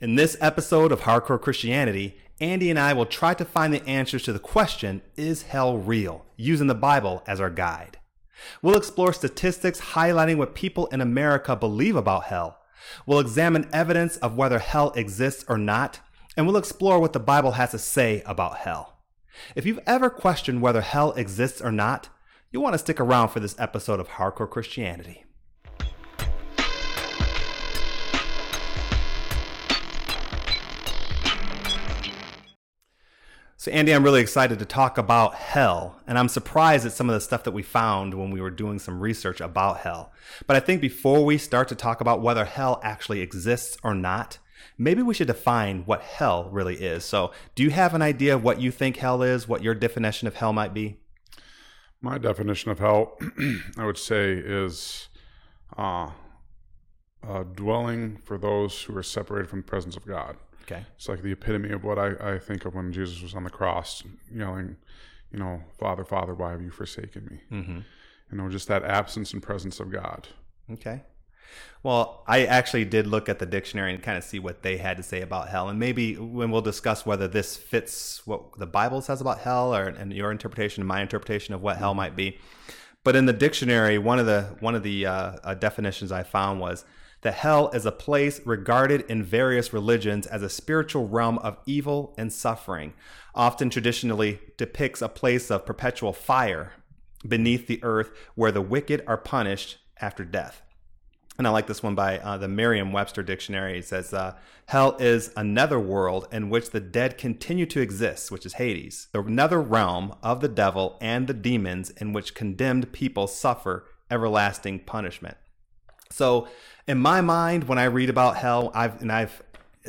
In this episode of Hardcore Christianity, Andy and I will try to find the answers to the question Is hell real? using the Bible as our guide. We'll explore statistics highlighting what people in America believe about hell. We'll examine evidence of whether hell exists or not, and we'll explore what the Bible has to say about hell. If you've ever questioned whether hell exists or not, you'll want to stick around for this episode of Hardcore Christianity. So, Andy, I'm really excited to talk about hell, and I'm surprised at some of the stuff that we found when we were doing some research about hell. But I think before we start to talk about whether hell actually exists or not, maybe we should define what hell really is. So, do you have an idea of what you think hell is, what your definition of hell might be? My definition of hell, I would say, is uh, a dwelling for those who are separated from the presence of God. Okay. It's like the epitome of what I, I think of when Jesus was on the cross, yelling, you know, Father, Father, why have you forsaken me? Mm-hmm. You know, just that absence and presence of God. Okay. Well, I actually did look at the dictionary and kind of see what they had to say about hell, and maybe when we'll discuss whether this fits what the Bible says about hell, or and your interpretation and my interpretation of what hell might be. But in the dictionary, one of the one of the uh, uh, definitions I found was that hell is a place regarded in various religions as a spiritual realm of evil and suffering, often traditionally depicts a place of perpetual fire beneath the earth where the wicked are punished after death. And I like this one by uh, the Merriam Webster Dictionary. It says, uh, Hell is another world in which the dead continue to exist, which is Hades, another realm of the devil and the demons in which condemned people suffer everlasting punishment. So, in my mind, when I read about hell, I've and I've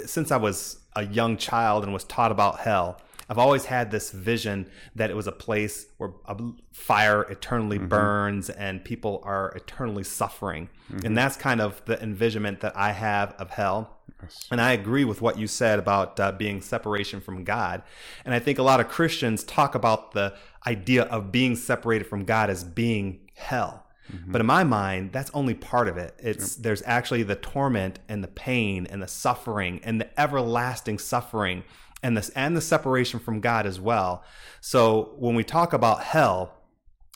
since I was a young child and was taught about hell, I've always had this vision that it was a place where a fire eternally mm-hmm. burns and people are eternally suffering. Mm-hmm. And that's kind of the envisionment that I have of hell. Yes. And I agree with what you said about uh, being separation from God. And I think a lot of Christians talk about the idea of being separated from God as being hell. Mm-hmm. But in my mind, that's only part of it. It's yep. there's actually the torment and the pain and the suffering and the everlasting suffering and this and the separation from God as well. So when we talk about hell,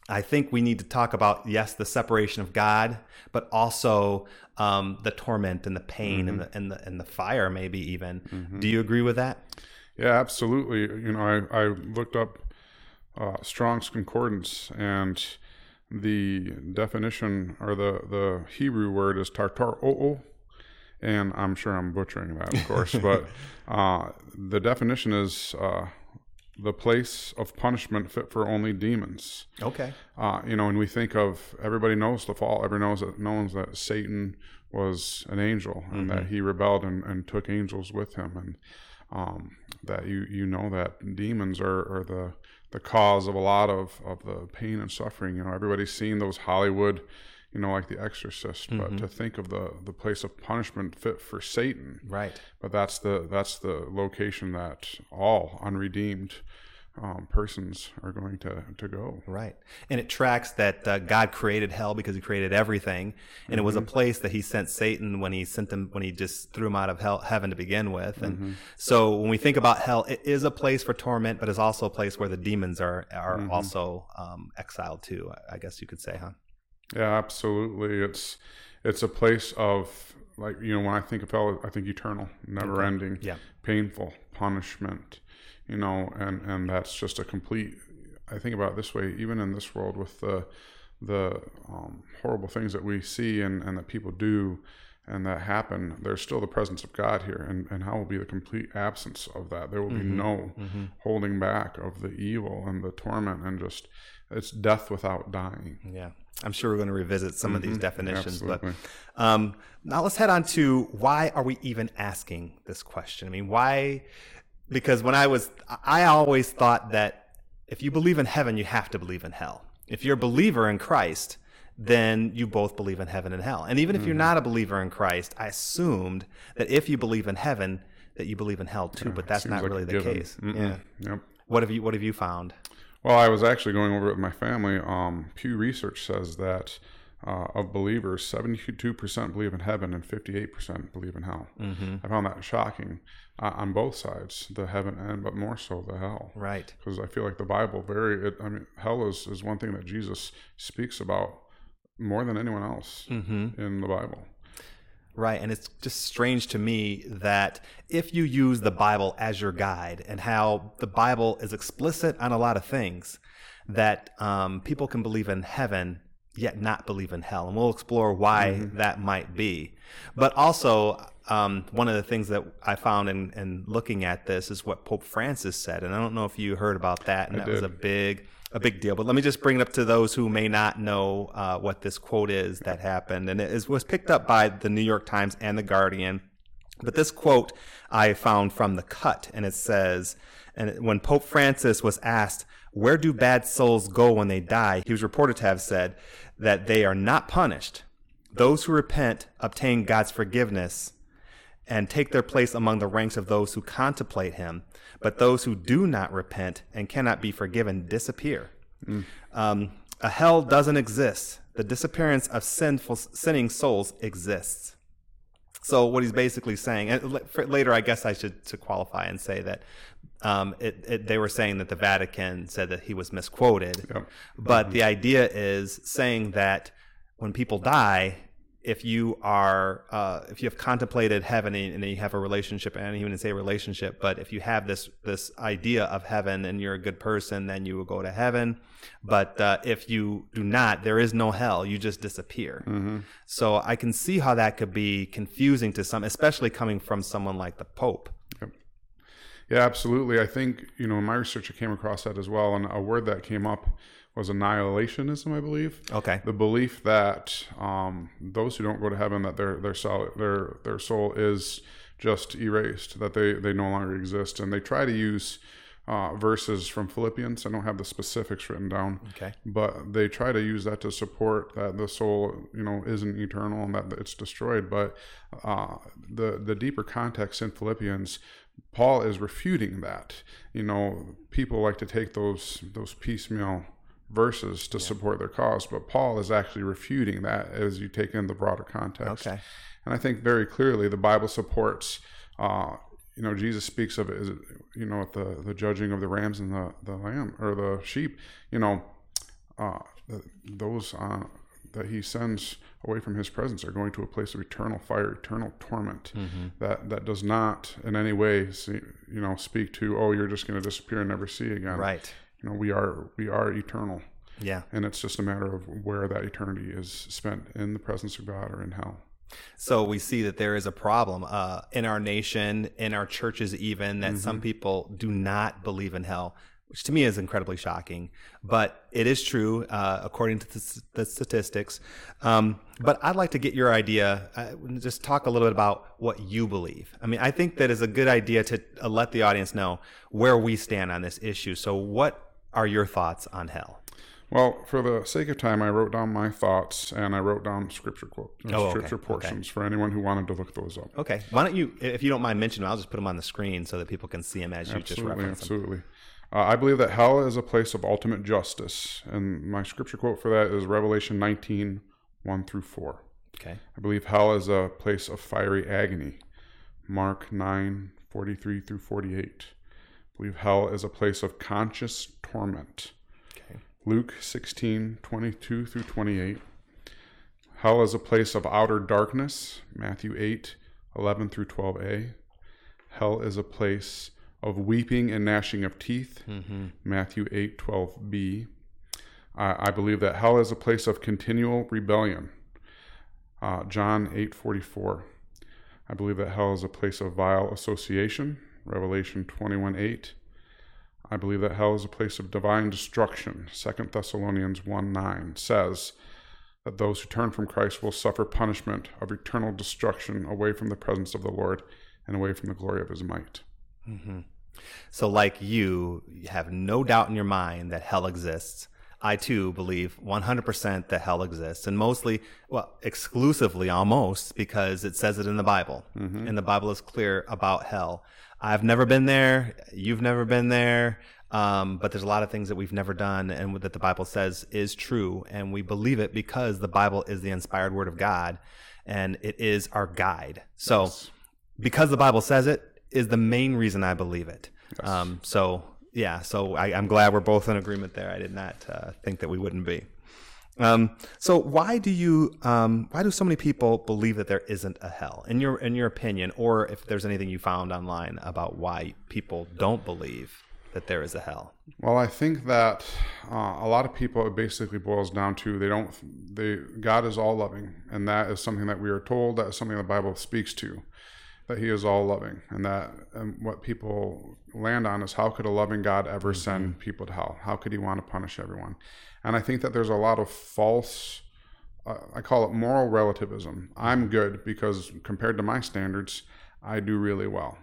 I think we need to talk about yes, the separation of God, but also um, the torment and the pain mm-hmm. and the and the and the fire, maybe even. Mm-hmm. Do you agree with that? Yeah, absolutely. You know, I I looked up uh, Strong's Concordance and the definition or the the Hebrew word is tartar oo, and I'm sure I'm butchering that, of course, but uh, the definition is uh, the place of punishment fit for only demons. Okay. Uh, you know, and we think of everybody knows the fall. Everybody knows that knows that Satan was an angel and mm-hmm. that he rebelled and, and took angels with him, and um, that you you know that demons are, are the the cause of a lot of, of the pain and suffering. You know, everybody's seen those Hollywood, you know, like The Exorcist, mm-hmm. but to think of the the place of punishment fit for Satan, right? But that's the that's the location that all unredeemed um, persons are going to, to go. Right. And it tracks that uh, God created hell because he created everything. And mm-hmm. it was a mm-hmm. place that he sent Satan when he sent him, when he just threw him out of hell, heaven to begin with. And mm-hmm. so when we think about hell, it is a place for torment, but it's also a place where the demons are, are mm-hmm. also um, exiled to, I guess you could say, huh? Yeah, absolutely. It's, it's a place of like, you know, when I think of hell, I think eternal, never okay. ending, yeah. painful punishment you know, and and that's just a complete. I think about it this way, even in this world with the the um, horrible things that we see and, and that people do and that happen, there's still the presence of God here, and, and how will be the complete absence of that? There will be mm-hmm. no mm-hmm. holding back of the evil and the torment, and just it's death without dying. Yeah, I'm sure we're going to revisit some mm-hmm. of these mm-hmm. definitions, Absolutely. but um, now let's head on to why are we even asking this question? I mean, why? because when I was, I always thought that if you believe in heaven, you have to believe in hell. If you're a believer in Christ, then you both believe in heaven and hell. And even if mm-hmm. you're not a believer in Christ, I assumed that if you believe in heaven, that you believe in hell too. Yeah, but that's not like really the given. case. Mm-mm. Yeah. Yep. What have you What have you found? Well, I was actually going over it with my family. Um, Pew Research says that uh, of believers, 72% believe in heaven and 58% believe in hell. Mm-hmm. I found that shocking uh, on both sides, the heaven and, but more so the hell. Right. Because I feel like the Bible very, it, I mean, hell is, is one thing that Jesus speaks about more than anyone else Mm-hmm. in the Bible. Right. And it's just strange to me that if you use the Bible as your guide and how the Bible is explicit on a lot of things, that um, people can believe in heaven yet not believe in hell. And we'll explore why that might be. But also, um, one of the things that I found in, in looking at this is what Pope Francis said. And I don't know if you heard about that. And I that was a big a big deal. But let me just bring it up to those who may not know uh, what this quote is that happened, and it is, was picked up by the New York Times and the Guardian. But this quote I found from the Cut, and it says, "And when Pope Francis was asked." Where do bad souls go when they die? He was reported to have said that they are not punished. Those who repent obtain God's forgiveness and take their place among the ranks of those who contemplate him. But those who do not repent and cannot be forgiven disappear. Um, a hell doesn't exist. The disappearance of sinful, sinning souls exists. So what he's basically saying, and later I guess I should to qualify and say that um, it, it, they were saying that the Vatican said that he was misquoted, but the idea is saying that when people die, if you are uh, if you have contemplated heaven and you have a relationship, and I don't even say relationship, but if you have this this idea of heaven and you're a good person, then you will go to heaven. But uh, if you do not, there is no hell. You just disappear. So I can see how that could be confusing to some, especially coming from someone like the Pope. Yeah, absolutely. I think, you know, in my research, I came across that as well. And a word that came up was annihilationism, I believe. Okay. The belief that um, those who don't go to heaven, that their their soul, their their soul is just erased, that they they no longer exist, and they try to use uh, verses from Philippians. I don't have the specifics written down, Okay. but they try to use that to support that the soul, you know, isn't eternal and that it's destroyed. But uh, the the deeper context in Philippians, Paul is refuting that. You know, people like to take those those piecemeal verses to support their cause, but Paul is actually refuting that as you take in the broader context. Okay. And I think very clearly the Bible supports. Uh, you know, Jesus speaks of it as you know the the judging of the rams and the the lamb or the sheep. You know, uh, the, those uh, that he sends away from his presence are going to a place of eternal fire, eternal torment. That that does not in any way, see, you know, speak to oh you're just going to disappear and never see again. Right. You know, we are we are eternal, Yeah. and it's just a matter of where that eternity is spent in the presence of God or in hell. So we see that there is a problem uh, in our nation, in our churches, even that some people do not believe in hell, which to me is incredibly shocking. But it is true uh, according to the, the statistics. Um, but I'd like to get your idea. Uh, just talk a little bit about what you believe. I mean, I think that is a good idea to uh, let the audience know where we stand on this issue. So, what are your thoughts on hell? Well, for the sake of time, I wrote down my thoughts and I wrote down scripture quote, uh, Oh, okay, scripture okay. portions for anyone who wanted to look those up. Okay, why don't you, if you don't mind mentioning, them, I'll just put them on the screen so that people can see them as you just Absolutely, reference them. absolutely. Uh, I believe that hell is a place of ultimate justice, and my scripture quote for that is Revelation 19, 1 through 4. Okay. I believe hell is a place of fiery agony. Mark 9, 43 through 48. Believe hell is a place of conscious torment. Okay. Luke 16, 22 through 28. Hell is a place of outer darkness. Matthew 8, 11 through 12a. Hell is a place of weeping and gnashing of teeth. Matthew 8, 12b. I I believe that hell is a place of continual rebellion. Uh, John 8, 44. I believe that hell is a place of vile association. Revelation 21, 8. I believe that hell is a place of divine destruction. 2 Thessalonians 1 9 says that those who turn from Christ will suffer punishment of eternal destruction away from the presence of the Lord and away from the glory of his might. Mm-hmm. So, like you, you have no doubt in your mind that hell exists. I too believe 100% that hell exists, and mostly, well, exclusively almost, because it says it in the Bible. Mm-hmm. And the Bible is clear about hell. I've never been there. You've never been there. Um, but there's a lot of things that we've never done and that the Bible says is true. And we believe it because the Bible is the inspired word of God and it is our guide. So, because the Bible says it is the main reason I believe it. Um, so, yeah, so I, I'm glad we're both in agreement there. I did not uh, think that we wouldn't be. Um, so why do you um, why do so many people believe that there isn't a hell in your in your opinion, or if there's anything you found online about why people don't believe that there is a hell? Well, I think that uh, a lot of people it basically boils down to they don't they God is all loving, and that is something that we are told. That is something the Bible speaks to, that He is all loving, and that and what people land on is how could a loving God ever send people to hell? How could He want to punish everyone? And I think that there's a lot of false. Uh, I call it moral relativism. I'm good because compared to my standards, I do really well.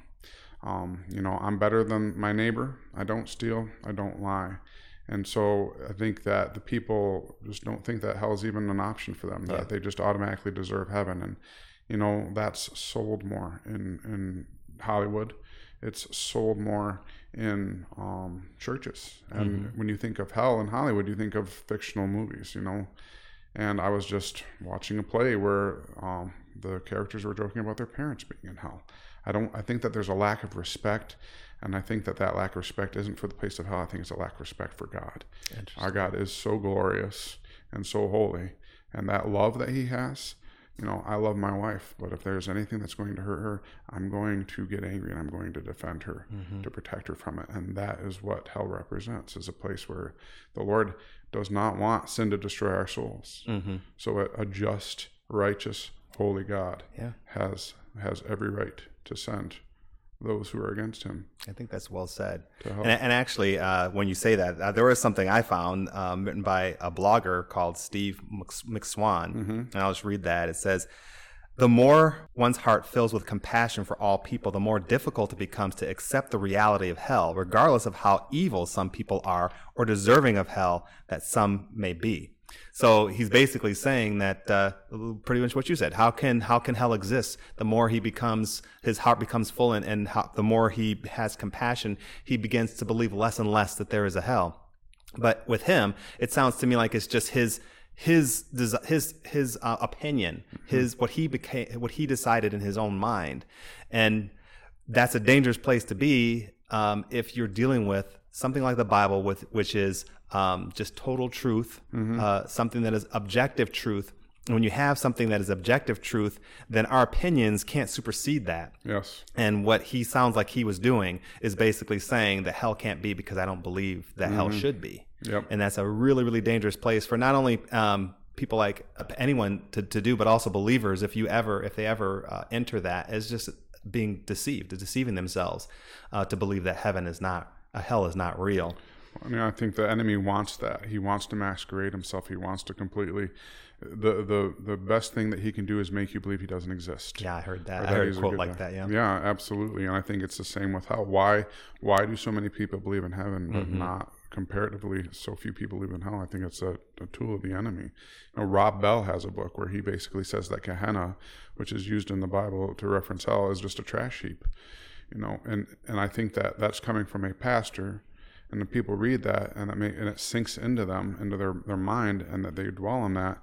Um, you know, I'm better than my neighbor. I don't steal. I don't lie. And so I think that the people just don't think that hell is even an option for them, that they just automatically deserve heaven. And, you know, that's sold more in, in Hollywood. It's sold more in um, churches. And when you think of hell in Hollywood, you think of fictional movies, you know. And I was just watching a play where um, the characters were joking about their parents being in hell. I don't. I think that there's a lack of respect, and I think that that lack of respect isn't for the place of hell. I think it's a lack of respect for God. Our God is so glorious and so holy, and that love that He has. You know, I love my wife, but if there's anything that's going to hurt her, I'm going to get angry and I'm going to defend her mm-hmm. to protect her from it. And that is what hell represents: is a place where the Lord does not want sin to destroy our souls. Mm-hmm. So a, a just, righteous, holy God Yeah. has has every right to send those who are against him. I think that's well said. And, and actually, uh, when you say that, uh, there was something I found um, written by a blogger called Steve Mc- McSwain, and I'll just read that. It says, "The more one's heart fills with compassion for all people, the more difficult it becomes to accept the reality of hell, regardless of how evil some people are or deserving of hell that some may be." So he's basically saying that uh, pretty much what you said. How can how can hell exist? The more he becomes, his heart becomes full, and, and how, the more he has compassion, he begins to believe less and less that there is a hell. But with him, it sounds to me like it's just his his his his uh, opinion, his what he became, what he decided in his own mind, and that's a dangerous place to be um, if you're dealing with something like the Bible, with which is um, just total truth, uh, something that is objective truth. When you have something that is objective truth, then our opinions can't supersede that. Yes. And what he sounds like he was doing is basically saying that hell can't be because I don't believe that hell should be. Yep. And that's a really, really dangerous place for not only um, people like anyone to, to do, but also believers. If you ever, if they ever uh, enter that, is just being deceived, deceiving themselves uh, to believe that heaven is not, uh, hell is not real. I mean, I think the enemy wants that. He wants to masquerade himself. He wants to completely. The the the best thing that he can do is make you believe he doesn't exist. Yeah, I heard that. Or I heard a quote like guy. that. Yeah. Yeah, absolutely. And I think it's the same with hell. Why why do so many people believe in heaven but Mm-hmm. not comparatively so few people believe in hell? I think it's a, a tool of the enemy. You know, Rob Bell has a book where he basically says that Gehenna, which is used in the Bible to reference hell, is just a trash heap. You know, and and I think that that's coming from a pastor and the people read that and that may, and it sinks into them into their, their mind and that they dwell on that.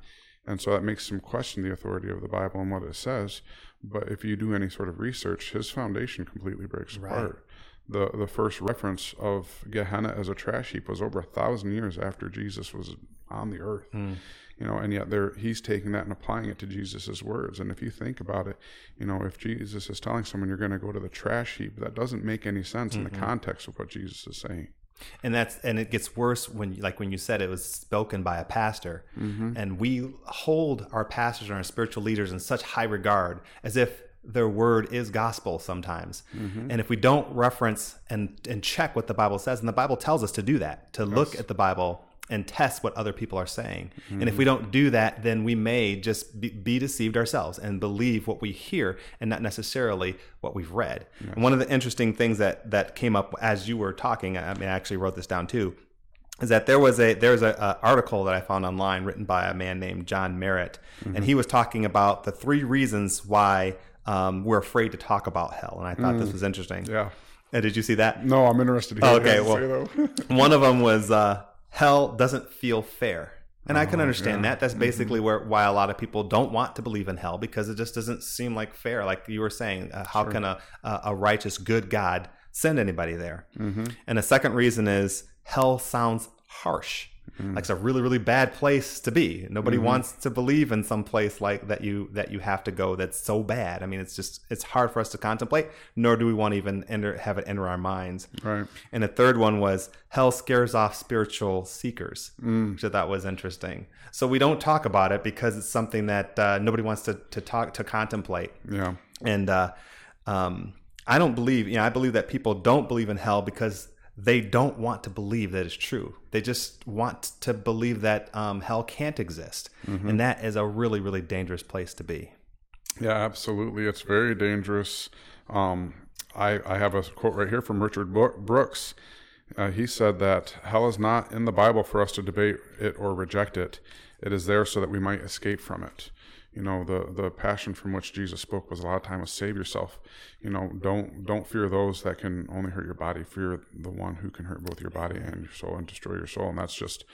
And so that makes them question the authority of the bible and what it says. But if you do any sort of research his foundation completely breaks apart. The the first reference of gehenna as a trash heap was over a thousand years after jesus was on the earth. Hmm. You know and yet there he's taking that and applying it to jesus's words. And if you think about it you know if jesus is telling someone you're going to go to the trash heap that doesn't make any sense in the mm-hmm. context of what jesus is saying and that's and it gets worse when like when you said it was spoken by a pastor. Mm-hmm. And we hold our pastors and our spiritual leaders in such high regard as if their word is gospel sometimes. Mm-hmm. And if we don't reference and and check what the bible says and the bible tells us to do that to look at the bible and test what other people are saying and if we don't do that then we may just be, be deceived ourselves and believe what we hear and not necessarily what we've read and one of the interesting things that that came up as you were talking i mean i actually wrote this down too is that there was a there was a, a article that I found online written by a man named John Merritt, and he was talking about the three reasons why um, we're afraid to talk about hell, and I thought this was interesting. yeah And did you see that? No, I'm interested. To hear Okay, well- to say, though. One of them was uh, hell doesn't feel fair. And I can Oh, understand yeah. that. That's basically where why a lot of people don't want to believe in hell because it just doesn't seem like fair. Like you were saying, uh, how can a, a a righteous, good God send anybody there? Mm-hmm. And the second reason is hell sounds harsh. Mm. Like it's a really, really bad place to be. Nobody wants to believe in some place like that you that you have to go that's so bad. I mean, it's just it's hard for us to contemplate, nor do we want to even enter, have it enter our minds. right. And the third one was hell scares off spiritual seekers, Mm. which I thought was interesting. So we don't talk about it because it's something that uh, nobody wants to, to talk to contemplate. Yeah. And uh, um, I don't believe, you know, I believe that people don't believe in hell because they don't want to believe that it's true. They just want to believe that um, hell can't exist. And that is a really, really dangerous place to be. Yeah, absolutely. It's very dangerous. Um, I, I have a quote right here from Richard Brooks. Uh, he said that hell is not in the Bible for us to debate it or reject it. It is there so that we might escape from it. You know, the, the passion from which Jesus spoke was a lot of times save yourself. You know, don't don't fear those that can only hurt your body. Fear the one who can hurt both your body and your soul and destroy your soul. And that's just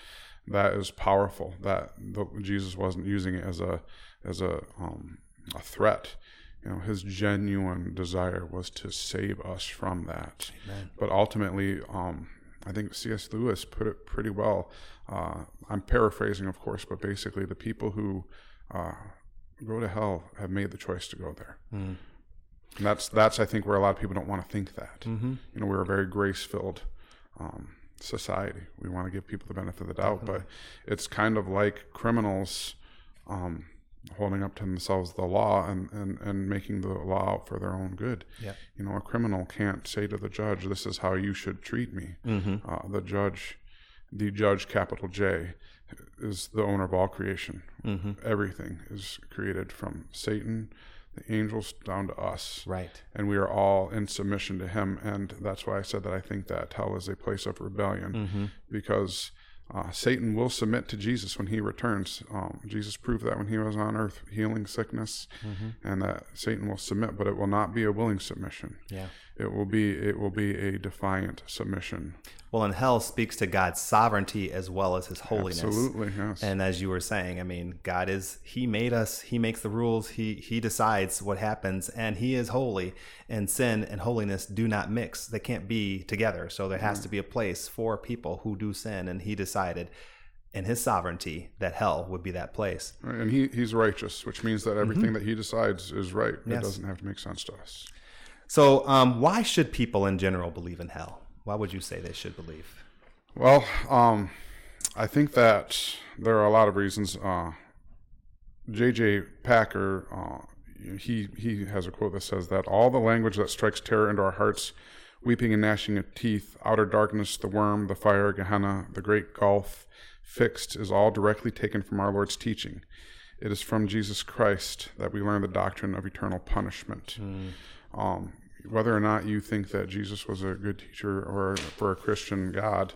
that is powerful. That the, Jesus wasn't using it as a as a um, a threat. You know, his genuine desire was to save us from that. But ultimately, um, I think C.S. Lewis put it pretty well. Uh, I'm paraphrasing, of course, but basically, the people who uh, go to hell have made the choice to go there. And that's that's I think where a lot of people don't want to think that. Mm-hmm. You know, we're a very grace filled um, society. We want to give people the benefit of the doubt, but it's kind of like criminals um, holding up to themselves the law and, and, and making the law out for their own good. Yep. You know, a criminal can't say to the judge, "This is how you should treat me." Mm-hmm. Uh, the judge, the judge, capital J, is the owner of all creation. Mm-hmm. Everything is created from Satan, the angels, down to us Right. and we are all in submission to him and that's why i said that i think that hell is a place of rebellion Mm-hmm. because uh, satan will submit to jesus when he returns um, jesus proved that when he was on earth healing sickness Mm-hmm. and that satan will submit but it will not be a willing submission Yeah. It will be it will be a defiant submission Well, and hell speaks to God's sovereignty as well as his holiness. absolutely yes And as you were saying, I mean, God is He made us, He makes the rules, He He decides what happens, and He is holy. And sin and holiness do not mix. They can't be together. So there has to be a place for people who do sin, and He decided in his sovereignty that hell would be that place. Right, and he, he's righteous which means that everything that he decides is right Mm-hmm. Yes. it doesn't have to make sense to us So, um, why should people in general believe in hell? Why would you say they should believe? Well, um, I think that there are a lot of reasons. Uh, J.I. Packer, uh, he he has a quote that says that all the language that strikes terror into our hearts, weeping and gnashing of teeth, outer darkness, the worm, the fire, Gehenna, the great gulf, fixed, is all directly taken from our Lord's teaching. It is from Jesus Christ that we learn the doctrine of eternal punishment. Um, whether or not you think that Jesus was a good teacher or for a Christian God,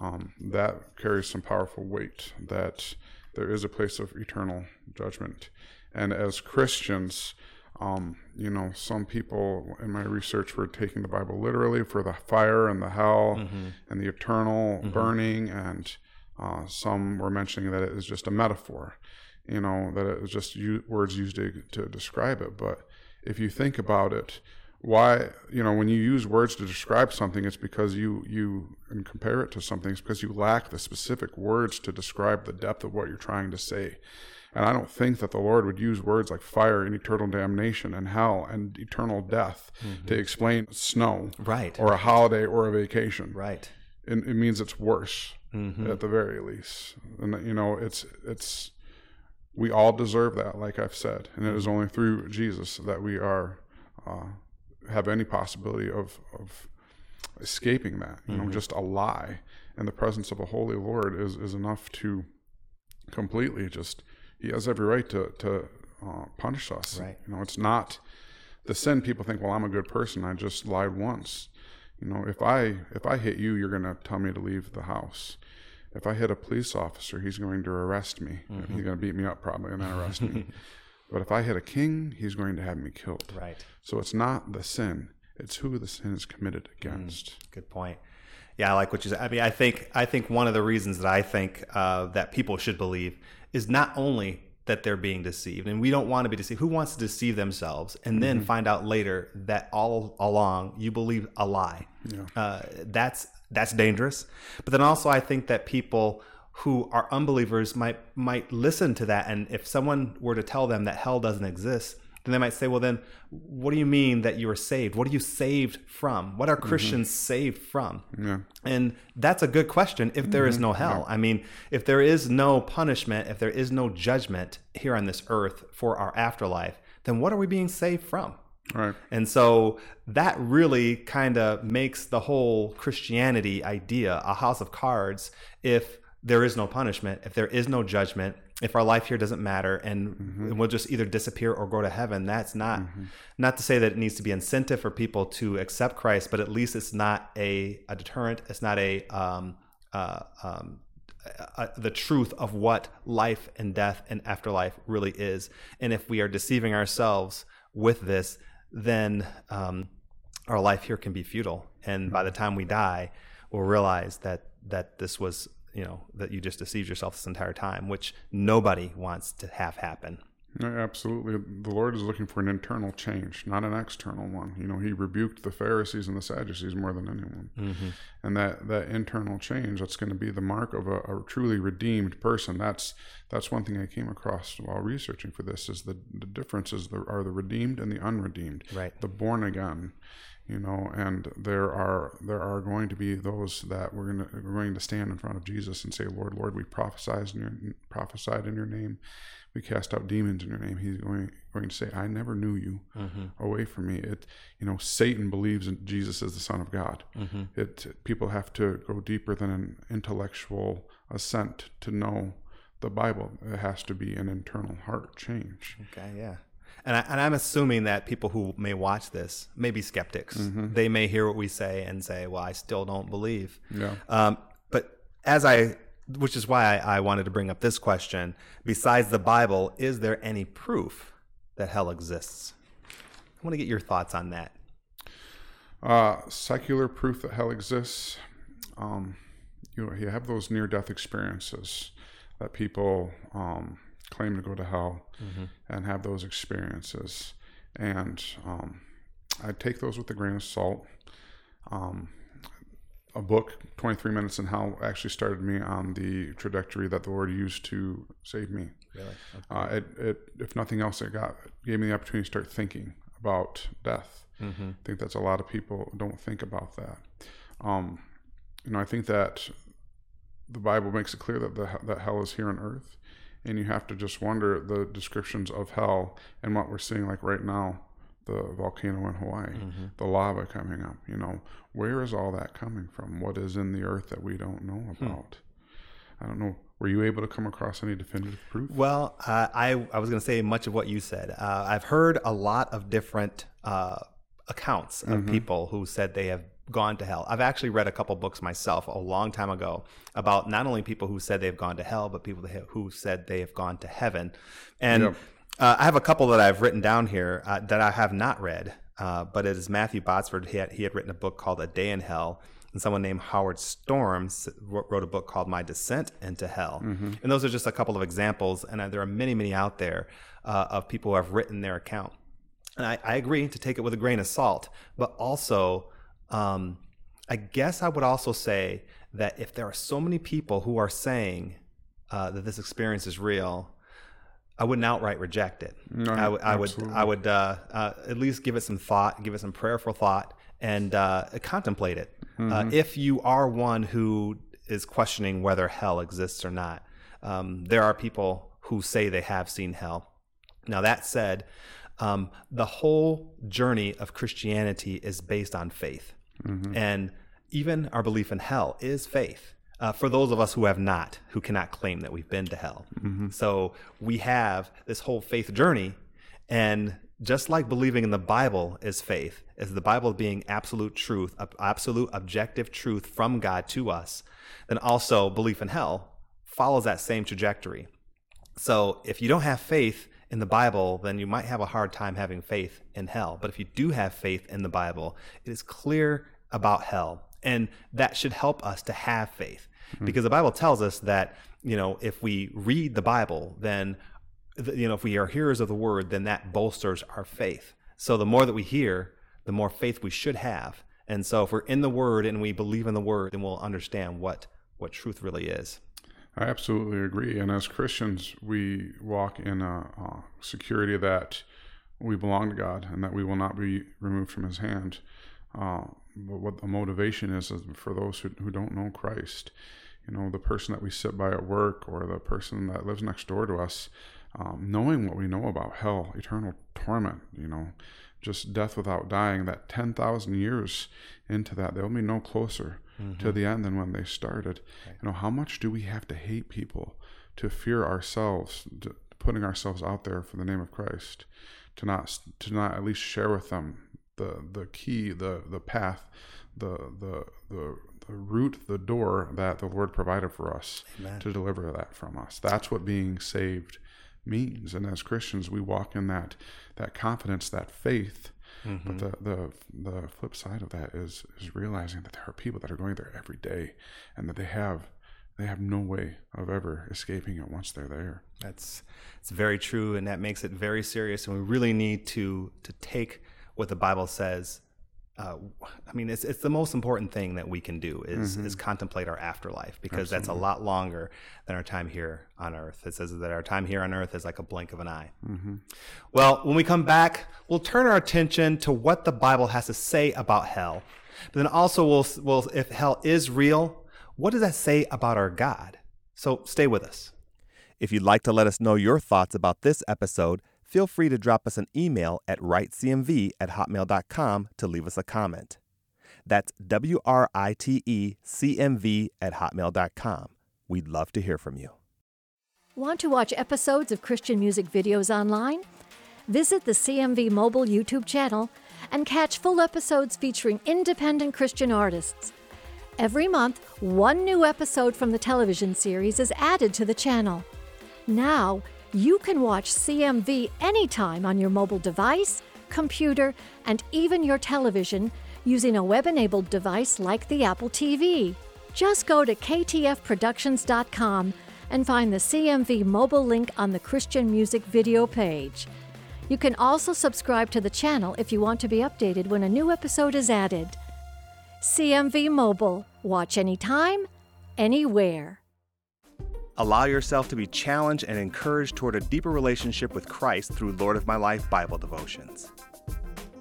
um, that carries some powerful weight. That there is a place of eternal judgment, and as Christians, um, you know, some people in my research were taking the Bible literally for the fire and the hell and the eternal burning, and uh, some were mentioning that it is just a metaphor. You know, that it was just u- words used to, to describe it. But if you think about it, why you know when you use words to describe something it's because you you and compare it to something it's because you lack the specific words to describe the depth of what you're trying to say and i don't think that the lord would use words like fire and eternal damnation and hell and eternal death to explain snow Right. or a holiday or a vacation right. it, it means it's worse Mhm. at the very least and you know it's it's we all deserve that like i've said and it is only through jesus that we are uh, have any possibility of of escaping that you know just a lie. And the presence of a holy lord is is enough to completely just he has every right to to uh, punish us. Right. you know it's not the sin. People think well i'm a good person. I just lied once. You know if i if i hit you you're going to tell me to leave the house. If i hit a police officer he's going to arrest me. He's going to beat me up probably and then arrest me but if i hit a king he's going to have me killed Right. so it's not the sin It's who the sin is committed against. Good point. Yeah, I like what you said. I mean, I think I think one of the reasons that I think uh, that people should believe is not only that they're being deceived, and we don't want to be deceived. Who wants to deceive themselves and then find out later that all along you believe a lie? Yeah. Uh, that's that's dangerous. But then also, I think that people who are unbelievers might might listen to that, and if someone were to tell them that hell doesn't exist, then they might say, "Well, then, what do you mean that you are saved? What are you saved from? What are mm-hmm. Christians saved from?" Yeah. And that's a good question if there is mm-hmm. no hell. I mean, if there is no punishment, if there is no judgment here on this earth for our afterlife, then what are we being saved from? Right. And so that really kind of makes the whole Christianity idea a house of cards if there is no punishment, if there is no judgment, if our life here doesn't matter and we'll just either disappear or go to heaven. That's not not to say that it needs to be incentive for people to accept Christ, but at least it's not a, a deterrent. It's not a um, uh, um, uh, the truth of what life and death and afterlife really is. And if we are deceiving ourselves with this, then um, our life here can be futile. And by the time we die, we'll realize that that this was, you know, that you just deceived yourself this entire time, which nobody wants to have happen. Absolutely. The Lord is looking for an internal change, not an external one. You know, He rebuked the Pharisees and the Sadducees more than anyone. Mm-hmm. And that, that internal change, that's going to be the mark of a, a truly redeemed person. That's that's one thing I came across while researching for this is the, the differences are the redeemed and the unredeemed. Right. The born again. You know, and there are there are going to be those that we're going to we're going to stand in front of Jesus and say, Lord, Lord, we prophesied in your prophesied in your name. We cast out demons in your name. He's going going to say i never knew you mm-hmm. away from me. It you know satan believes in jesus as the son of god. Mm-hmm. It people have to go deeper than an intellectual assent to know the bible. It has to be an internal heart change. Okay, yeah. And, I, and I'm assuming that people who may watch this may be skeptics. They may hear what we say and say, well, I still don't believe. yeah Um, but as I, which is why I, I wanted to bring up this question besides the Bible, is there any proof that hell exists? I want to get your thoughts on that. Uh, secular proof that hell exists. Um, you know, you have those near-death experiences that people um, claim to go to hell and have those experiences, and um, I take those with a grain of salt. Um, a book, 23 Minutes in Hell, actually started me on the trajectory that the Lord used to save me. Really? Uh, it, it, if nothing else, it got gave me the opportunity to start thinking about death. Mm-hmm. I think that's a lot of people don't think about that. Um, you know, I think that the Bible makes it clear that the, that hell is here on earth, and you have to just wonder the descriptions of hell and what we're seeing, like right now, the volcano in Hawaii, the lava coming up. You know, where is all that coming from? What is in the earth that we don't know about? I don't know. Were you able to come across any definitive proof? Well, uh, I, I was going to say much of what you said. Uh, I've heard a lot of different uh, accounts of people who said they have gone to hell. I've actually read a couple books myself a long time ago about not only people who said they've gone to hell, but people who said they have gone to heaven. And Yep. uh, I have a couple that I've written down here uh, that I have not read, uh, but it is Matthew Botsford. He had, he had written a book called A Day in Hell. And someone named Howard Storms wrote a book called My Descent into Hell. And those are just a couple of examples. And uh, there are many, many out there uh, of people who have written their account. And I, I agree to take it with a grain of salt, but also, um, I guess I would also say that if there are so many people who are saying uh, that this experience is real, I wouldn't outright reject it. No, I would, I would. I would uh, uh, at least give it some thought, give it some prayerful thought, and uh, contemplate it. Mm-hmm. Uh, if you are one who is questioning whether hell exists or not, um, there are people who say they have seen hell. Now, that said, um, the whole journey of Christianity is based on faith. And even our belief in hell is faith. Uh, for those of us who have not, who cannot claim that we've been to hell. So we have this whole faith journey. And just like believing in the Bible is faith, is the Bible being absolute truth, absolute objective truth from God to us, then also belief in hell follows that same trajectory. So if you don't have faith in the Bible, then you might have a hard time having faith in hell. But if you do have faith in the Bible, it is clear about hell. And that should help us to have faith. Mm-hmm. Because the Bible tells us that, you know, if we read the Bible, then, you know, if we are hearers of the word, then that bolsters our faith. So the more that we hear, the more faith we should have. And so if we're in the word and we believe in the word, then we'll understand what, what truth really is. I absolutely agree. And as Christians, we walk in a, a, security that we belong to God and that we will not be removed from His hand. Uh, but what the motivation is, is for those who, who don't know Christ, you know, the person that we sit by at work or the person that lives next door to us, um, knowing what we know about hell, eternal torment, you know, just death without dying, that 10,000 years into that, they'll be no closer mm-hmm. to the end than when they started. Right. You know, how much do we have to hate people to fear ourselves, to, putting ourselves out there for the name of Christ, to not to not at least share with them the the key, the the path, the the the the route, the door that the Lord provided for us Amen. to deliver that from us. That's what being saved means. And as Christians, we walk in that that confidence, that faith. Mm-hmm. But the, the the flip side of that is is realizing that there are people that are going there every day, and that they have they have no way of ever escaping it once they're there. That's it's very true, and that makes it very serious. And we really need to to take what the Bible says uh, I mean, it's it's the most important thing that we can do is mm-hmm. is contemplate our afterlife because Absolutely. that's a lot longer than our time here on Earth. It says that our time here on Earth is like a blink of an eye. Mm-hmm. Well, when we come back, we'll turn our attention to what the Bible has to say about hell. But then also, we'll, we'll if hell is real, what does that say about our God? So stay with us. If you'd like to let us know your thoughts about this episode feel free to drop us an email at writecmv at hotmail.com to leave us a comment. That's W R I T E C M V at hotmail.com. We'd love to hear from you. Want to watch episodes of Christian music videos online? Visit the CMV mobile YouTube channel and catch full episodes featuring independent Christian artists. Every month, one new episode from the television series is added to the channel. Now, you can watch CMV anytime on your mobile device, computer, and even your television using a web enabled device like the Apple TV. Just go to ktfproductions.com and find the CMV mobile link on the Christian Music video page. You can also subscribe to the channel if you want to be updated when a new episode is added. CMV Mobile. Watch anytime, anywhere. Allow yourself to be challenged and encouraged toward a deeper relationship with Christ through Lord of My Life Bible devotions.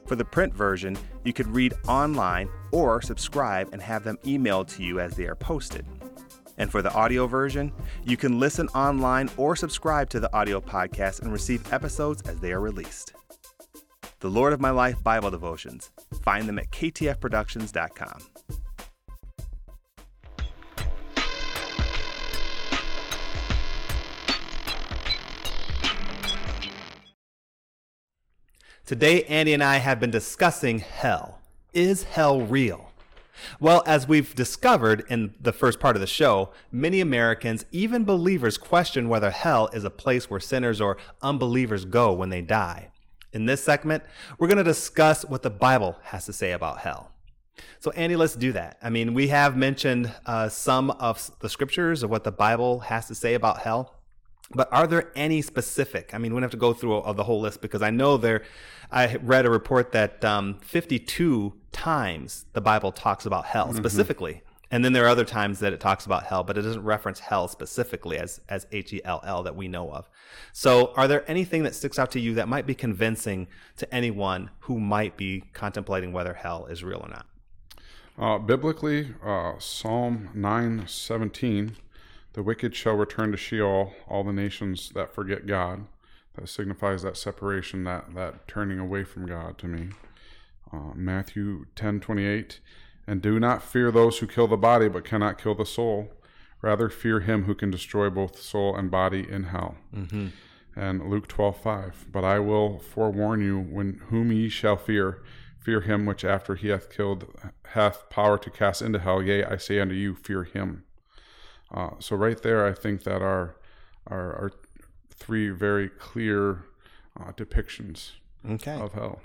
For the print version, you could read online or subscribe and have them emailed to you as they are posted. And for the audio version, you can listen online or subscribe to the audio podcast and receive episodes as they are released. The Lord of My Life Bible devotions. Find them at ktfproductions.com. Today, Andy and I have been discussing hell. Is hell real? Well, as we've discovered in the first part of the show, many Americans, even believers, question whether hell is a place where sinners or unbelievers go when they die. In this segment, we're going to discuss what the Bible has to say about hell. So, Andy, let's do that. I mean, we have mentioned uh, some of the scriptures of what the Bible has to say about hell. But are there any specific? I mean, we don't have to go through all, the whole list because I know there. I read a report that um, 52 times the Bible talks about hell mm-hmm. specifically, and then there are other times that it talks about hell, but it doesn't reference hell specifically as as H E L L that we know of. So, are there anything that sticks out to you that might be convincing to anyone who might be contemplating whether hell is real or not? Uh, biblically, uh, Psalm 9:17 the wicked shall return to Sheol, all the nations that forget God. That signifies that separation, that, that turning away from God to me. Uh, Matthew 10 28. And do not fear those who kill the body, but cannot kill the soul. Rather, fear him who can destroy both soul and body in hell. Mm-hmm. And Luke 12 5. But I will forewarn you, when whom ye shall fear, fear him which after he hath killed hath power to cast into hell. Yea, I say unto you, fear him. Uh, so right there, I think that are our, our three very clear uh, depictions Okay. of hell.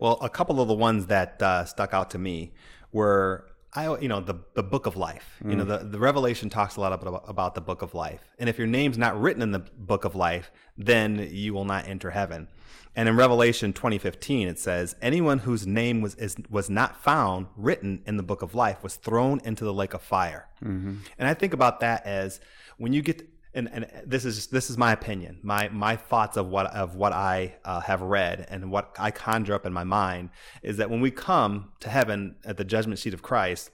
Well, a couple of the ones that uh, stuck out to me were I, you know, the the book of life. You know, mm. the the Revelation talks a lot about about the book of life, and if your name's not written in the book of life, then you will not enter heaven. And in Revelation 20:15, it says, "Anyone whose name was is, was not found written in the book of life was thrown into the lake of fire." Mm-hmm. And I think about that as when you get and, and this is this is my opinion, my my thoughts of what of what I uh, have read and what I conjure up in my mind is that when we come to heaven at the judgment seat of Christ,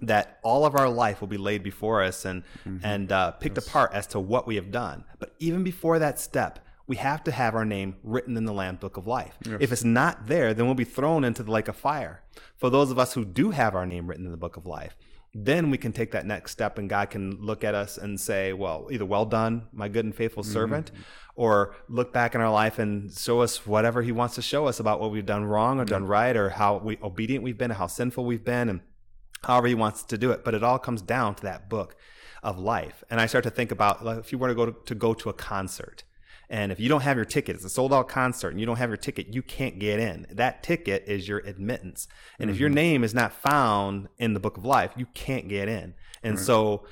that all of our life will be laid before us and and uh, picked apart as to what we have done. But even before that step, we have to have our name written in the Lamb Book of Life. If it's not there, then we'll be thrown into the lake of fire. For those of us who do have our name written in the Book of Life, then we can take that next step and God can look at us and say, well, either well done, my good and faithful mm-hmm. servant, or look back in our life and show us whatever he wants to show us about what we've done wrong or done right or how we, obedient we've been, how sinful we've been, and however he wants to do it. But it all comes down to that book of life. And I start to think about like, if you were to go to, to go to a concert, and if you don't have your ticket, it's a sold out concert, and you don't have your ticket, you can't get in. That ticket is your admittance. And if your mm-hmm. name is not found in the book of life, you can't get in. And so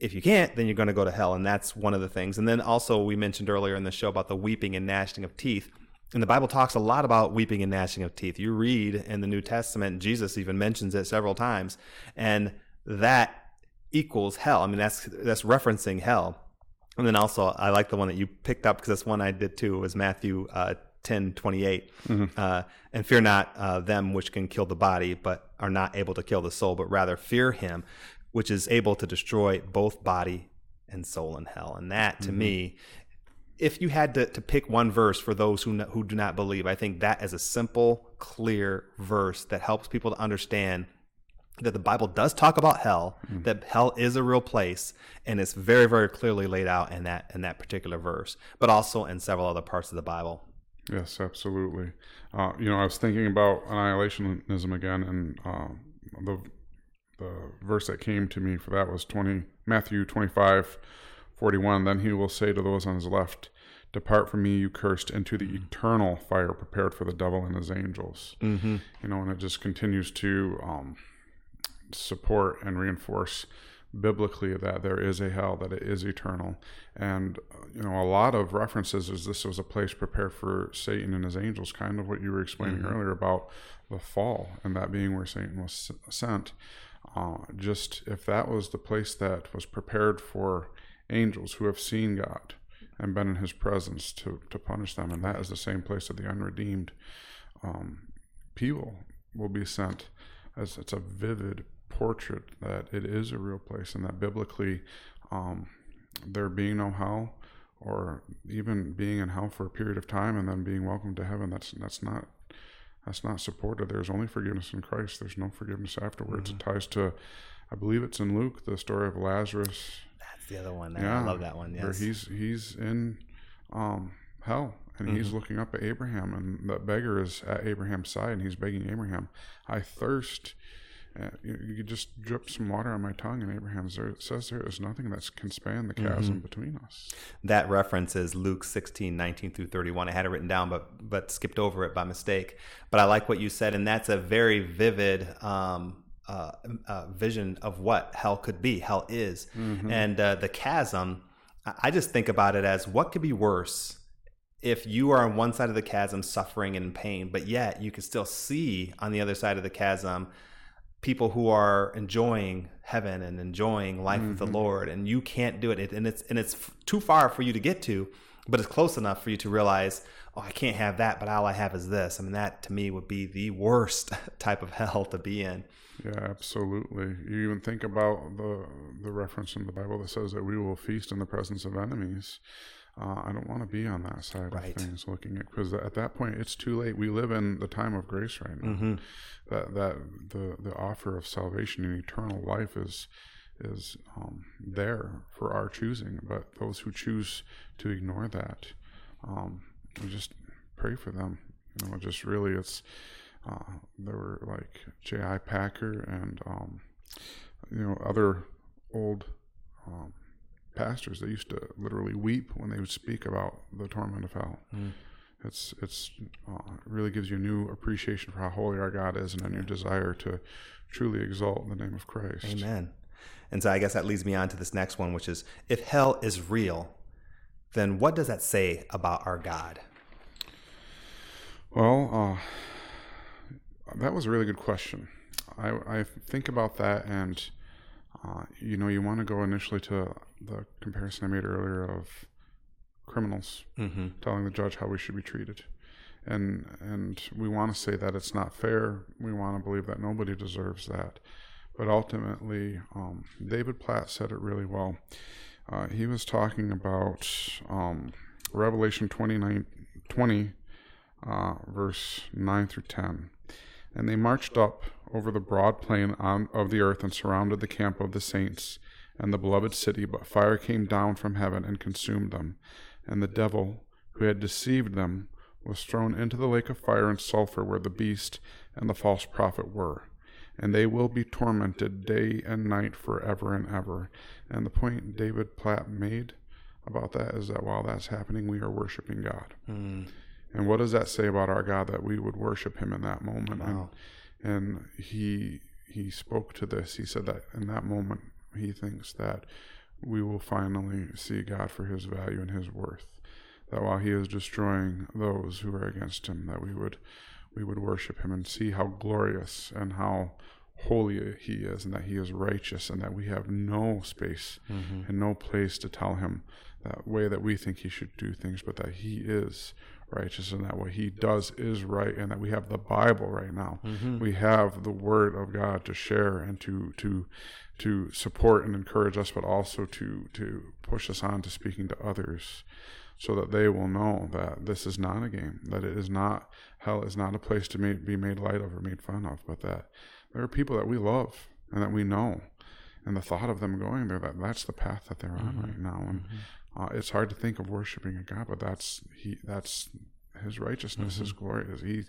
if you can't, then you're going to go to hell. And that's one of the things. And then also, we mentioned earlier in the show about the weeping and gnashing of teeth. And the Bible talks a lot about weeping and gnashing of teeth. You read in the New Testament, Jesus even mentions it several times. And that equals hell. I mean, that's that's referencing hell. And then also, I like the one that you picked up because that's one I did too. It was Matthew uh, 10 28. Uh, and fear not uh, them which can kill the body, but are not able to kill the soul, but rather fear him which is able to destroy both body and soul in hell. And that, to me, if you had to, to pick one verse for those who, no, who do not believe, I think that is a simple, clear verse that helps people to understand that the Bible does talk about hell, that hell is a real place, and it's very, very clearly laid out in that in that particular verse, but also in several other parts of the Bible. Yes, absolutely. Uh, you know, I was thinking about annihilationism again, and uh, the the verse that came to me for that was twenty Matthew twenty five forty one. Then he will say to those on his left, "Depart from me, you cursed, into the eternal fire prepared for the devil and his angels." Mm-hmm. You know, and it just continues to um, support and reinforce biblically that there is a hell, that it is eternal. And, you know, a lot of references is this was a place prepared for Satan and his angels, kind of what you were explaining earlier about the fall and that being where Satan was sent. Uh, just if that was the place that was prepared for angels who have seen God and been in his presence to, to punish them, and that is the same place that the unredeemed um, people will be sent as it's a vivid portrait that it is a real place and that biblically um, there being no hell or even being in hell for a period of time and then being welcomed to heaven that's that's not that's not supported there's only forgiveness in christ there's no forgiveness afterwards it ties to i believe it's in luke the story of lazarus That's the other one. yeah, I love that one. where he's he's in um, hell and he's Mm-hmm. looking up at Abraham, and that beggar is at Abraham's side, and he's begging Abraham, "I thirst." Uh, you, you just drip some water on my tongue, and Abraham says there is nothing that can span the chasm Mm-hmm. between us. that reference is Luke 16, 19 through 31. I had it written down, but but skipped over it by mistake. But I like what you said, and that's a very vivid um, uh, uh, vision of what hell could be, hell is. And uh, the chasm, I I just think about it as what could be worse if you are on one side of the chasm suffering and in pain, but yet you can still see on the other side of the chasm people who are enjoying heaven and enjoying life with the mm-hmm. Lord, and you can't do it. it and it's and it's too far for you to get to, but it's close enough for you to realize, oh, I can't have that, but all I have is this. I mean, that to me would be the worst type of hell to be in. Yeah, absolutely. You even think about the the reference in the Bible that says that we will feast in the presence of enemies. Uh, I don't want to be on that side Right. of things, looking at because at that point it's too late. We live in the time of grace right now. That that the the offer of salvation and eternal life is is um, there for our choosing. But those who choose to ignore that, um, we just pray for them. You know, just really, it's uh, there were like J.I. Packer and um, you know other old um, pastors they used to literally weep when they would speak about the torment of hell. it's it's uh, it really gives you a new appreciation for how holy our God is, and a new desire to truly exalt the name of Christ. Amen. And so I guess that leads me on to this next one, which is if hell is real, then what does that say about our God? Well, uh, that was a really good question. I, I think about that, and uh, you know, you want to go initially to the comparison I made earlier of criminals Mm-hmm. telling the judge how we should be treated, and and we want to say that it's not fair. We want to believe that nobody deserves that, but ultimately, um, David Platt said it really well. Uh, he was talking about um, Revelation 29, 20, uh, verse 9 through 10. And they marched up over the broad plain on, of the earth and surrounded the camp of the saints and the beloved city. But fire came down from heaven and consumed them. And the devil, who had deceived them, was thrown into the lake of fire and sulfur where the beast and the false prophet were. And they will be tormented day and night forever and ever. And the point David Platt made about that is that while that's happening, we are worshiping God. Mm. And what does that say about our God that we would worship Him in that moment? Wow. And, and he he spoke to this. He said that in that moment he thinks that we will finally see God for His value and His worth. That while He is destroying those who are against Him, that we would we would worship Him and see how glorious and how holy He is, and that He is righteous, and that we have no space mm-hmm. and no place to tell Him that way that we think He should do things, but that He is righteous and that what he does is right and that we have the bible right now. Mm-hmm. We have the word of god to share and to to to support and encourage us but also to to push us on to speaking to others so that they will know that this is not a game that it is not hell is not a place to ma- be made light of or made fun of but that there are people that we love and that we know and the thought of them going there that that's the path that they're on mm-hmm. right now and mm-hmm. Uh, it's hard to think of worshiping a God, but that's he that's his righteousness, his glory is he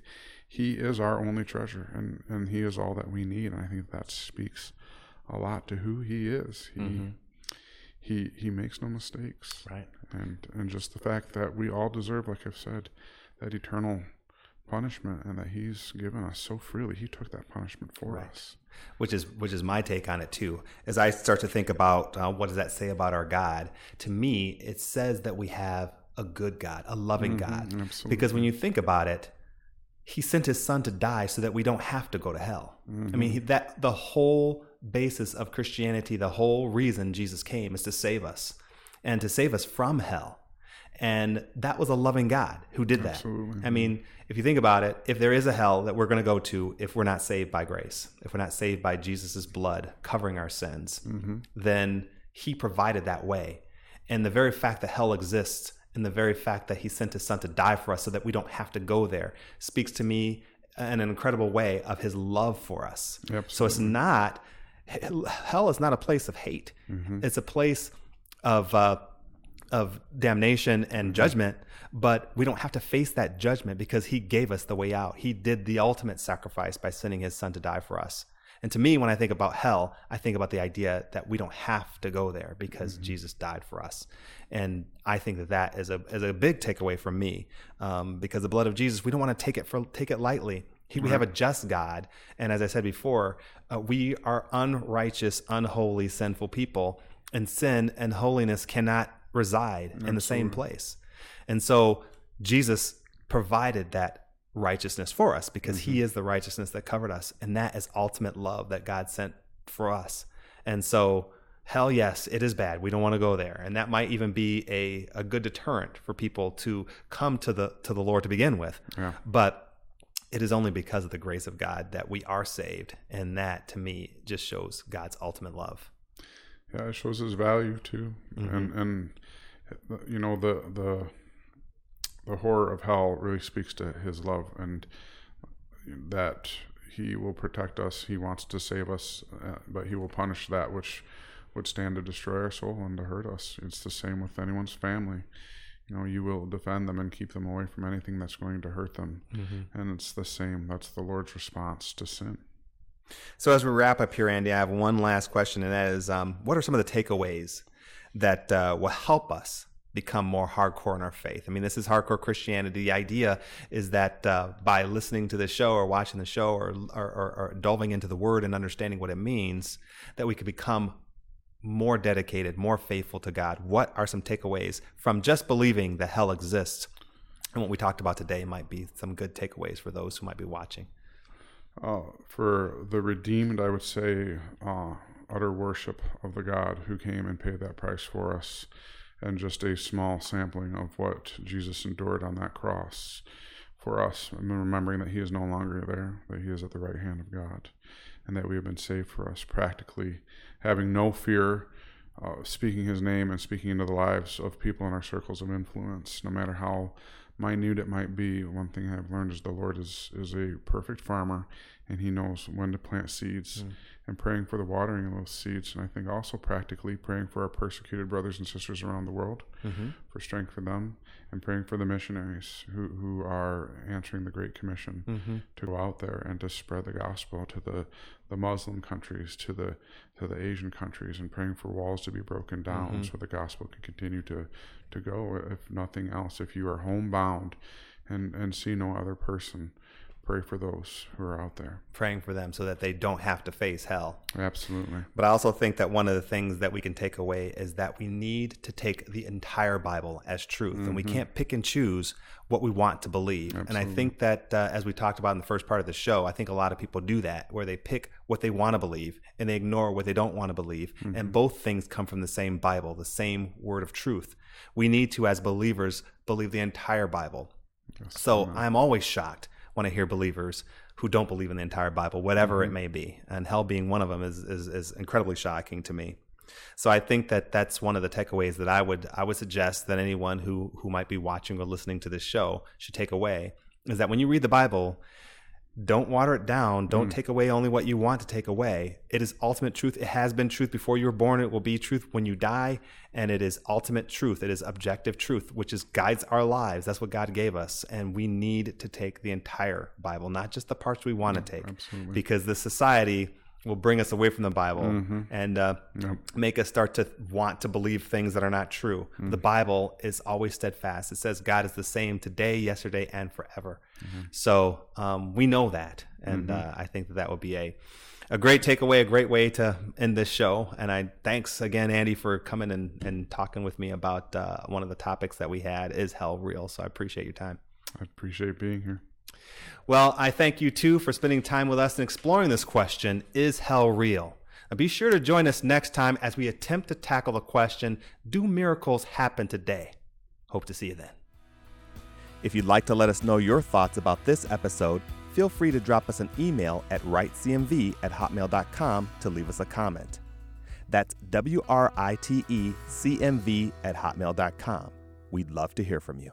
he is our only treasure and and he is all that we need and I think that speaks a lot to who he is. He he he makes no mistakes. Right. And and just the fact that we all deserve, like I've said, that eternal punishment and that he's given us so freely. He took that punishment for Right. us. which is which is my take on it too. As I start to think about uh, what does that say about our God, to me it says that we have a good God, a loving God. absolutely. Because when you think about it, He sent His Son to die so that we don't have to go to hell. I mean, he, that the whole basis of Christianity, the whole reason Jesus came is to save us and to save us from hell. And that was a loving God who did that. Absolutely. I mean, if you think about it, if there is a hell that we're going to go to if we're not saved by grace, if we're not saved by Jesus' blood covering our sins, then he provided that way. And the very fact that hell exists and the very fact that he sent his son to die for us so that we don't have to go there speaks to me in an incredible way of his love for us. So it's not, hell is not a place of hate, it's a place of, uh, of damnation and judgment, but we don't have to face that judgment because he gave us the way out. He did the ultimate sacrifice by sending his son to die for us. And to me, when I think about hell, I think about the idea that we don't have to go there because Jesus died for us. And I think that that is a, is a big takeaway from me um, because the blood of Jesus, we don't want to take it for take it lightly. He, we have a just God, and as I said before, uh, we are unrighteous, unholy, sinful people, and sin and holiness cannot reside in the same place. And so Jesus provided that righteousness for us because he mm-hmm. is the righteousness that covered us. And that is ultimate love that God sent for us. And so, hell yes, it is bad. We don't want to go there. And that might even be a, a good deterrent for people to come to the to the Lord to begin with. Yeah. But it is only because of the grace of God that we are saved. And that to me just shows God's ultimate love. Yeah, it shows his value too, and and you know the the the horror of hell really speaks to his love and that he will protect us. He wants to save us, uh, but he will punish that which would stand to destroy our soul and to hurt us. It's the same with anyone's family. You know, you will defend them and keep them away from anything that's going to hurt them, and it's the same. That's the Lord's response to sin. So as we wrap up here, Andy, I have one last question, and that is, um, what are some of the takeaways that uh, will help us become more hardcore in our faith. I mean, this is hardcore Christianity. The idea is that uh, by listening to the show or watching the show or, or, or, or delving into the word and understanding what it means, that we could become more dedicated, more faithful to God. What are some takeaways from just believing that hell exists? And what we talked about today might be some good takeaways for those who might be watching. Uh, for the redeemed, I would say uh, utter worship of the God who came and paid that price for us and just a small sampling of what Jesus endured on that cross for us, remembering that He is no longer there, that He is at the right hand of God, and that we have been saved for us practically, having no fear, uh, speaking His name and speaking into the lives of people in our circles of influence, no matter how minute it might be. One thing I've learned is the Lord is is a perfect farmer, and He knows when to plant seeds. Mm and praying for the watering of those seeds. And I think also practically praying for our persecuted brothers and sisters around the world mm-hmm. for strength for them, and praying for the missionaries who, who are answering the Great Commission mm-hmm. to go out there and to spread the gospel to the, the Muslim countries, to the to the Asian countries, and praying for walls to be broken down mm-hmm. so the gospel can continue to to go. If nothing else, if you are homebound and and see no other person pray for those who are out there. Praying for them so that they don't have to face hell. Absolutely. But I also think that one of the things that we can take away is that we need to take the entire Bible as truth, mm-hmm. and we mm-hmm. can't pick and choose what we want to believe. Absolutely. And I think that, uh, as we talked about in the first part of the show, I think a lot of people do that, where they pick what they want to believe and they ignore what they don't want to believe. Mm-hmm. And both things come from the same Bible, the same word of truth. We need to, as believers, believe the entire Bible. Yes, so I'm always shocked when I hear believers who don't believe in the entire Bible, whatever mm-hmm. it may be. And hell being one of them is, is, is incredibly shocking to me. So I think that that's one of the takeaways that I would I would suggest that anyone who who might be watching or listening to this show should take away is that when you read the Bible, don't water it down. Don't mm. take away only what you want to take away. It is ultimate truth. It has been truth before you were born. It will be truth when you die. And it is ultimate truth. It is objective truth, which is guides our lives. That's what God gave us. And we need to take the entire Bible, not just the parts we want to take. Absolutely. Because the society will bring us away from the Bible mm-hmm. and uh, yep. make us start to want to believe things that are not true. Mm-hmm. The Bible is always steadfast. It says God is the same today, yesterday, and forever. Mm-hmm. So um, we know that, and mm-hmm. uh, I think that that would be a a great takeaway, a great way to end this show. And I thanks again, Andy, for coming and, and talking with me about uh, one of the topics that we had is hell real. So I appreciate your time. I appreciate being here. Well, I thank you too for spending time with us and exploring this question Is hell real? Now be sure to join us next time as we attempt to tackle the question Do miracles happen today? Hope to see you then. If you'd like to let us know your thoughts about this episode, feel free to drop us an email at writecmv at hotmail.com to leave us a comment. That's W R I T E C M V at hotmail.com. We'd love to hear from you.